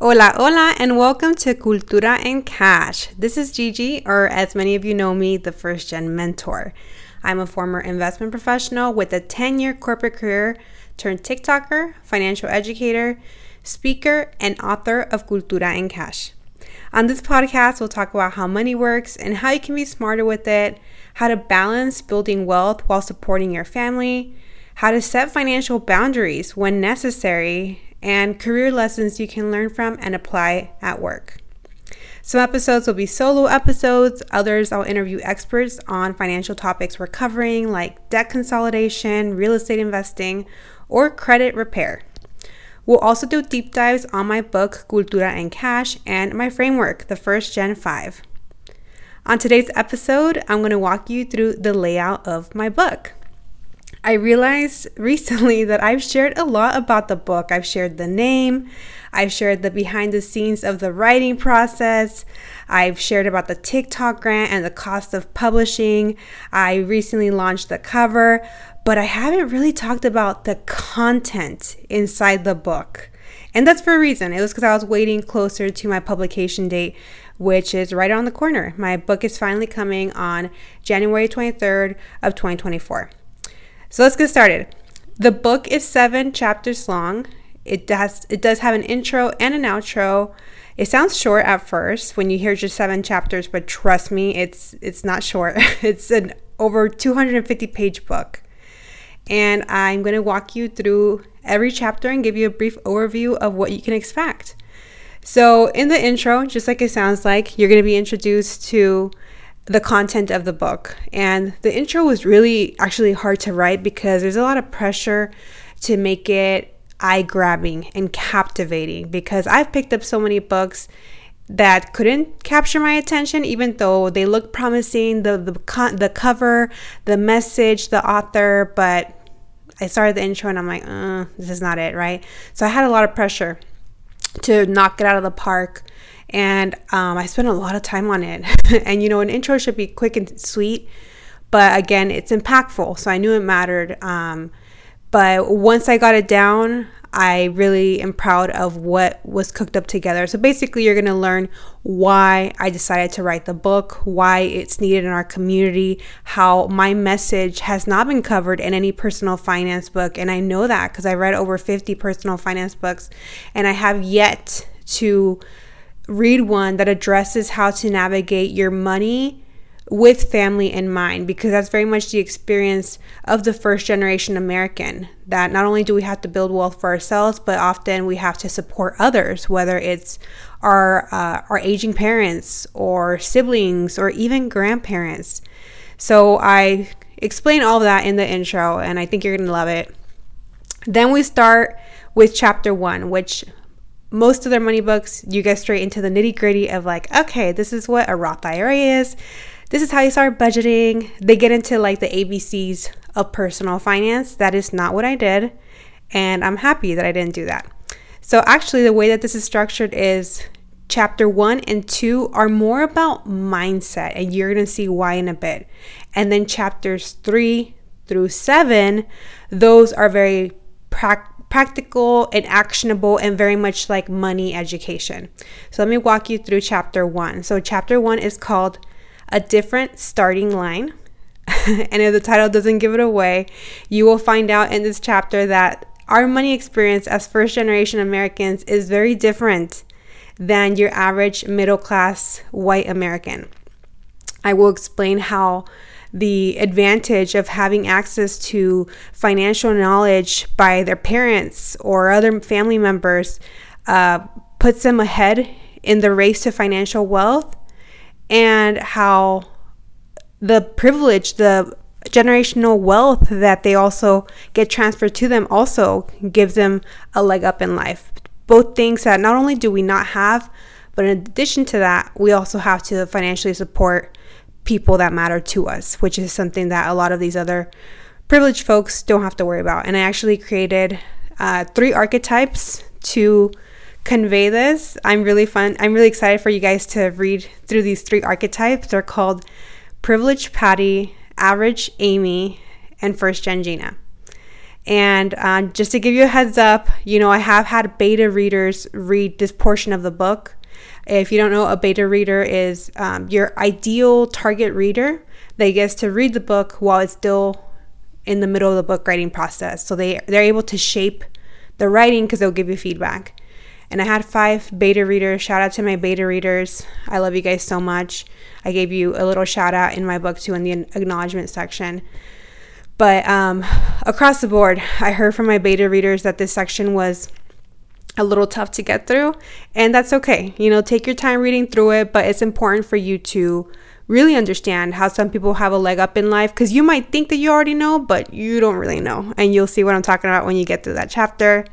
Hola, hola, and welcome to Cultura & Cash. This is Gigi, or as many of you know me, the first gen mentor. I'm a former investment professional with a 10 year corporate career turned TikToker, financial educator, speaker, and author of Cultura & Cash. On this podcast, we'll talk about how money works and how you can be smarter with it, how to balance building wealth while supporting your family, how to set financial boundaries when necessary, and career lessons you can learn from and apply at work. Some episodes will be solo episodes, others I'll interview experts on financial topics we're covering, like debt consolidation, real estate investing, or credit repair. We'll also do deep dives on my book, Cultura & Cash, and my framework, the First Gen 5. On today's episode, I'm going to walk you through the layout of my book. I realized recently that I've shared a lot about the book. I've shared the name, I've shared the behind the scenes of the writing process, I've shared about the TikTok grant and the cost of publishing. I recently launched the cover, but I haven't really talked about the content inside the book. And that's for a reason. It was because I was waiting closer to my publication date, which is right on the corner. My book is finally coming on January 23rd of 2024. So let's get started. The book is seven chapters long. It does it does have an intro and an outro. It sounds short at first when you hear just seven chapters, but trust me, it's it's not short. it's an over 250 page book and I'm going to walk you through every chapter and give you a brief overview of what you can expect. So, in the intro, just like it sounds like, you're going to be introduced to the content of the book. And the intro was really actually hard to write because there's a lot of pressure to make it eye grabbing and captivating because I've picked up so many books that couldn't capture my attention even though they look promising the the, the cover the message the author but I started the intro and I'm like, uh, this is not it, right? So I had a lot of pressure to knock it out of the park. And um, I spent a lot of time on it. and you know, an intro should be quick and sweet, but again, it's impactful. So I knew it mattered. Um, but once I got it down, I really am proud of what was cooked up together. So basically, you're going to learn why I decided to write the book, why it's needed in our community, how my message has not been covered in any personal finance book. And I know that because I read over 50 personal finance books and I have yet to read one that addresses how to navigate your money with family in mind because that's very much the experience of the first generation American that not only do we have to build wealth for ourselves but often we have to support others whether it's our uh, our aging parents or siblings or even grandparents. So I explain all of that in the intro and I think you're to love it. Then we start with chapter 1 which most of their money books you get straight into the nitty gritty of like okay this is what a Roth IRA is this is how you start budgeting. They get into like the ABCs of personal finance. That is not what I did. And I'm happy that I didn't do that. So, actually, the way that this is structured is chapter one and two are more about mindset, and you're going to see why in a bit. And then chapters three through seven, those are very practical practical and actionable and very much like money education. So let me walk you through chapter one. So, chapter one is called a different starting line. and if the title doesn't give it away, you will find out in this chapter that our money experience as first generation Americans is very different than your average middle class white American. I will explain how the advantage of having access to financial knowledge by their parents or other family members uh, puts them ahead in the race to financial wealth and how the privilege, the generational wealth that they also get transferred to them also gives them a leg up in life. Both things that not only do we not have, but in addition to that, we also have to financially support people that matter to us, which is something that a lot of these other privileged folks don't have to worry about. And I actually created uh, three archetypes to convey this. I'm really fun. I'm really excited for you guys to read through these three archetypes. They're called Privileged Patty, Average Amy, and First Gen Gina. And uh, just to give you a heads up, you know, I have had beta readers read this portion of the book. If you don't know, a beta reader is um, your ideal target reader that gets to read the book while it's still in the middle of the book writing process. So they, they're able to shape the writing because they'll give you feedback. And I had five beta readers. Shout out to my beta readers. I love you guys so much. I gave you a little shout out in my book too in the acknowledgement section. But um, across the board, I heard from my beta readers that this section was a little tough to get through, and that's okay. You know, take your time reading through it, but it's important for you to really understand how some people have a leg up in life because you might think that you already know, but you don't really know. And you'll see what I'm talking about when you get through that chapter.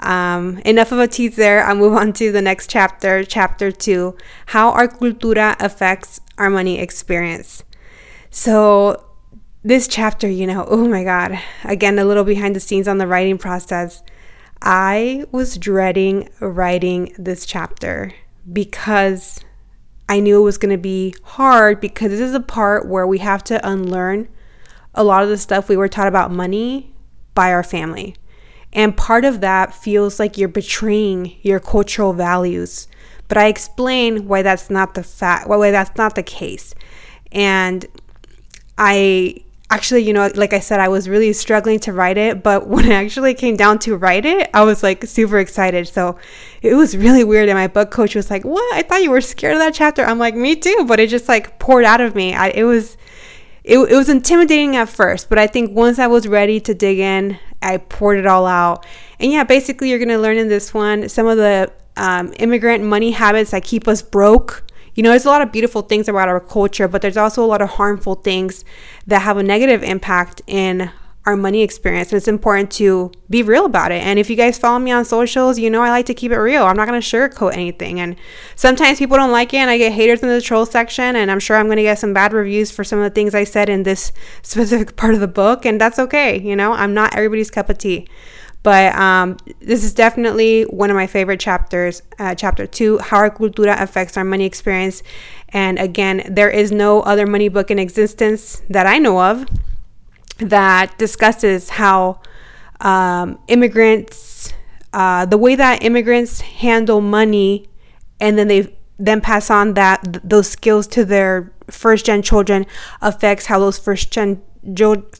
Um, enough of a tease there. I'll move on to the next chapter, chapter two how our cultura affects our money experience. So, this chapter, you know, oh my God, again, a little behind the scenes on the writing process. I was dreading writing this chapter because I knew it was going to be hard because this is a part where we have to unlearn a lot of the stuff we were taught about money by our family. And part of that feels like you're betraying your cultural values. But I explain why that's not the fact, why that's not the case. And I actually, you know, like I said, I was really struggling to write it, but when I actually came down to write it, I was like super excited. So it was really weird. And my book coach was like, What? I thought you were scared of that chapter. I'm like, Me too. But it just like poured out of me. I, it was. It, it was intimidating at first, but I think once I was ready to dig in, I poured it all out. And yeah, basically, you're going to learn in this one some of the um, immigrant money habits that keep us broke you know, there's a lot of beautiful things about our culture, but there's also a lot of harmful things that have a negative impact in our money experience. And it's important to be real about it. And if you guys follow me on socials, you know I like to keep it real. I'm not going to sugarcoat anything. And sometimes people don't like it, and I get haters in the troll section. And I'm sure I'm going to get some bad reviews for some of the things I said in this specific part of the book. And that's okay. You know, I'm not everybody's cup of tea. But um, this is definitely one of my favorite chapters, uh, chapter two, how our cultura affects our money experience. And again, there is no other money book in existence that I know of that discusses how um, immigrants, uh, the way that immigrants handle money, and then they then pass on that th- those skills to their first gen children affects how those first gen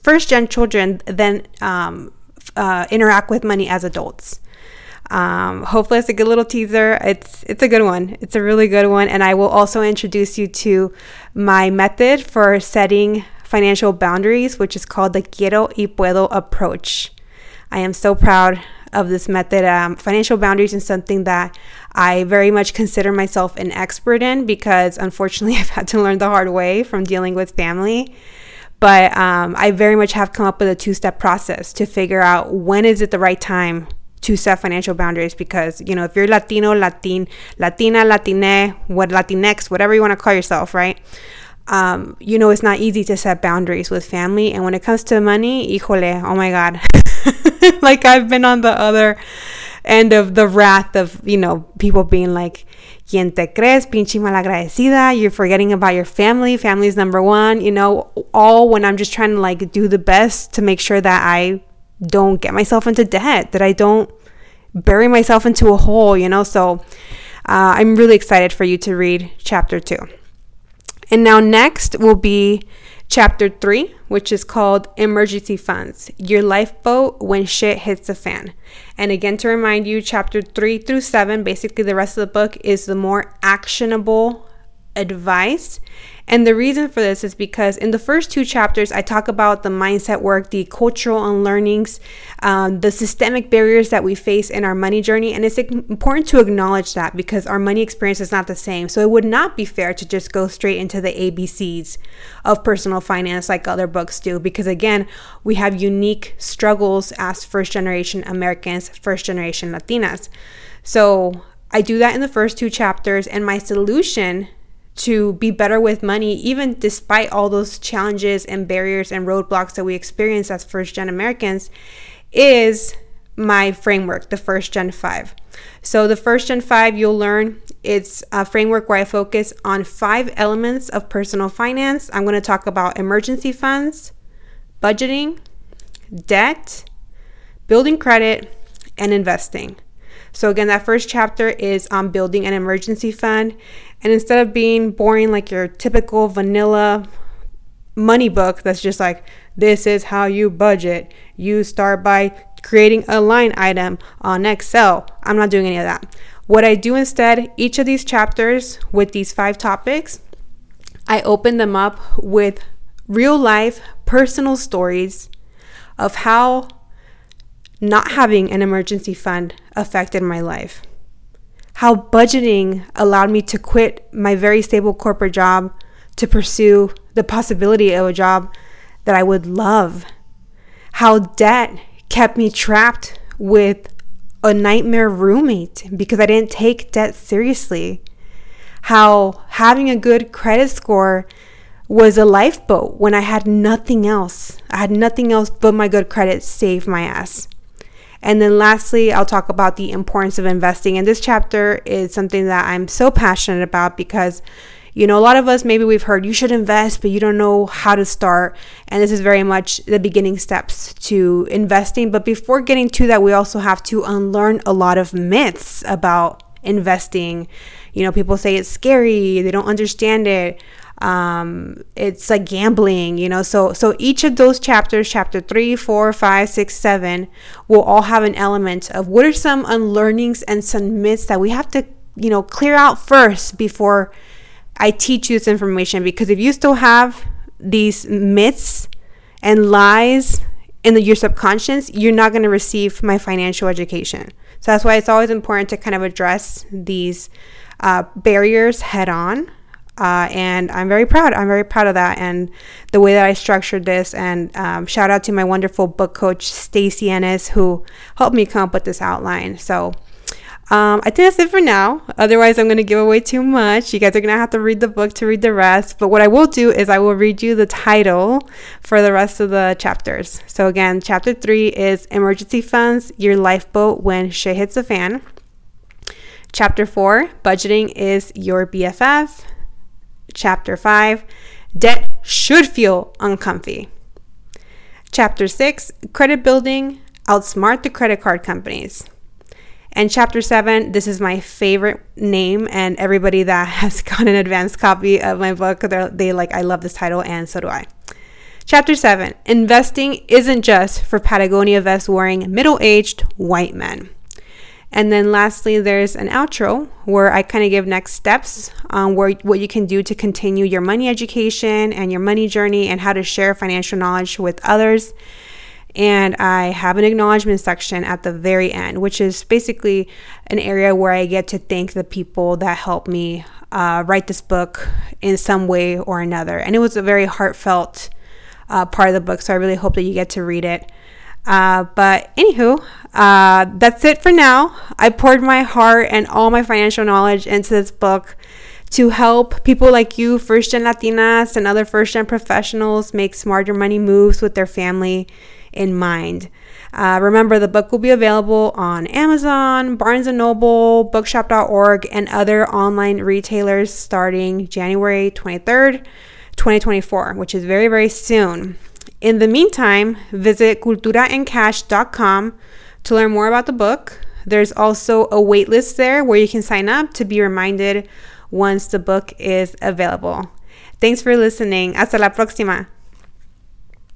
first gen children then um, uh, interact with money as adults. Um, hopefully, it's a good little teaser. It's it's a good one. It's a really good one, and I will also introduce you to my method for setting financial boundaries, which is called the Quiero y Puedo approach. I am so proud of this method. Um, financial boundaries is something that I very much consider myself an expert in because unfortunately I've had to learn the hard way from dealing with family. But um, I very much have come up with a two step process to figure out when is it the right time to set financial boundaries because you know if you're Latino, Latin, Latina, Latine, what Latinx, whatever you want to call yourself, right? Um, you know it's not easy to set boundaries with family, and when it comes to money, híjole, oh my god, like I've been on the other end of the wrath of you know people being like ¿Quién te crees? Pinche malagradecida. You're forgetting about your family. Family's number one. You know, all when I'm just trying to like do the best to make sure that I don't get myself into debt, that I don't bury myself into a hole, you know? So uh, I'm really excited for you to read chapter two. And now, next will be chapter three, which is called Emergency Funds Your Lifeboat When Shit Hits the Fan. And again, to remind you, chapter three through seven, basically the rest of the book is the more actionable advice. And the reason for this is because in the first two chapters, I talk about the mindset work, the cultural unlearnings, um, the systemic barriers that we face in our money journey. And it's important to acknowledge that because our money experience is not the same. So it would not be fair to just go straight into the ABCs of personal finance like other books do. Because again, we have unique struggles as first generation Americans, first generation Latinas. So I do that in the first two chapters. And my solution to be better with money, even despite all those challenges and barriers and roadblocks that we experience as first gen Americans, is my framework, the first gen five. So, the first gen five, you'll learn it's a framework where I focus on five elements of personal finance. I'm going to talk about emergency funds, budgeting, debt, building credit, and investing. So, again, that first chapter is on building an emergency fund. And instead of being boring like your typical vanilla money book that's just like, this is how you budget, you start by creating a line item on Excel. I'm not doing any of that. What I do instead, each of these chapters with these five topics, I open them up with real life personal stories of how not having an emergency fund affected my life. How budgeting allowed me to quit my very stable corporate job to pursue the possibility of a job that I would love. How debt kept me trapped with a nightmare roommate because I didn't take debt seriously. How having a good credit score was a lifeboat when I had nothing else. I had nothing else but my good credit saved my ass. And then lastly, I'll talk about the importance of investing. And this chapter is something that I'm so passionate about because you know, a lot of us maybe we've heard you should invest, but you don't know how to start. And this is very much the beginning steps to investing. But before getting to that, we also have to unlearn a lot of myths about investing. You know, people say it's scary, they don't understand it. Um, it's like gambling you know so so each of those chapters chapter three four five six seven will all have an element of what are some unlearnings and some myths that we have to you know clear out first before i teach you this information. Because if you still have these myths and lies in the, your subconscious you're not going to receive my financial education. So that's why it's always important to kind of address these uh, barriers head on uh, and I'm very proud. I'm very proud of that and the way that I structured this. And um, shout out to my wonderful book coach, Stacy Ennis, who helped me come up with this outline. So um, I think that's it for now. Otherwise, I'm going to give away too much. You guys are going to have to read the book to read the rest. But what I will do is I will read you the title for the rest of the chapters. So, again, chapter three is Emergency Funds, Your Lifeboat When Shit Hits the Fan. Chapter four, Budgeting is Your BFF. Chapter 5 Debt should feel uncomfy. Chapter 6 Credit building outsmart the credit card companies. And chapter 7, this is my favorite name, and everybody that has got an advanced copy of my book, they like, I love this title, and so do I. Chapter 7 Investing isn't just for Patagonia vest wearing middle aged white men. And then lastly, there's an outro where I kind of give next steps on where what you can do to continue your money education and your money journey and how to share financial knowledge with others. And I have an acknowledgement section at the very end, which is basically an area where I get to thank the people that helped me uh, write this book in some way or another. And it was a very heartfelt uh, part of the book, so I really hope that you get to read it. Uh, but anywho, uh, that's it for now. I poured my heart and all my financial knowledge into this book to help people like you, first gen Latinas, and other first gen professionals make smarter money moves with their family in mind. Uh, remember, the book will be available on Amazon, Barnes and Noble, Bookshop.org, and other online retailers starting January 23rd, 2024, which is very, very soon. In the meantime, visit culturaandcash.com to learn more about the book. There's also a waitlist there where you can sign up to be reminded once the book is available. Thanks for listening. Hasta la próxima.